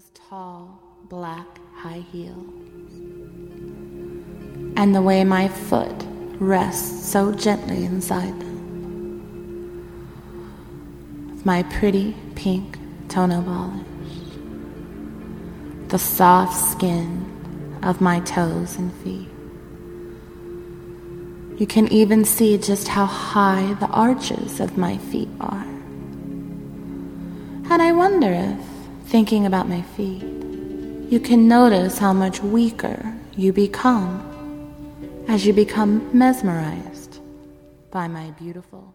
those tall black high heels, and the way my foot rests so gently inside them, with my pretty pink toenail polish, the soft skin of my toes and feet. You can even see just how high the arches of my feet are. And I wonder if, thinking about my feet, you can notice how much weaker you become as you become mesmerized by my beautiful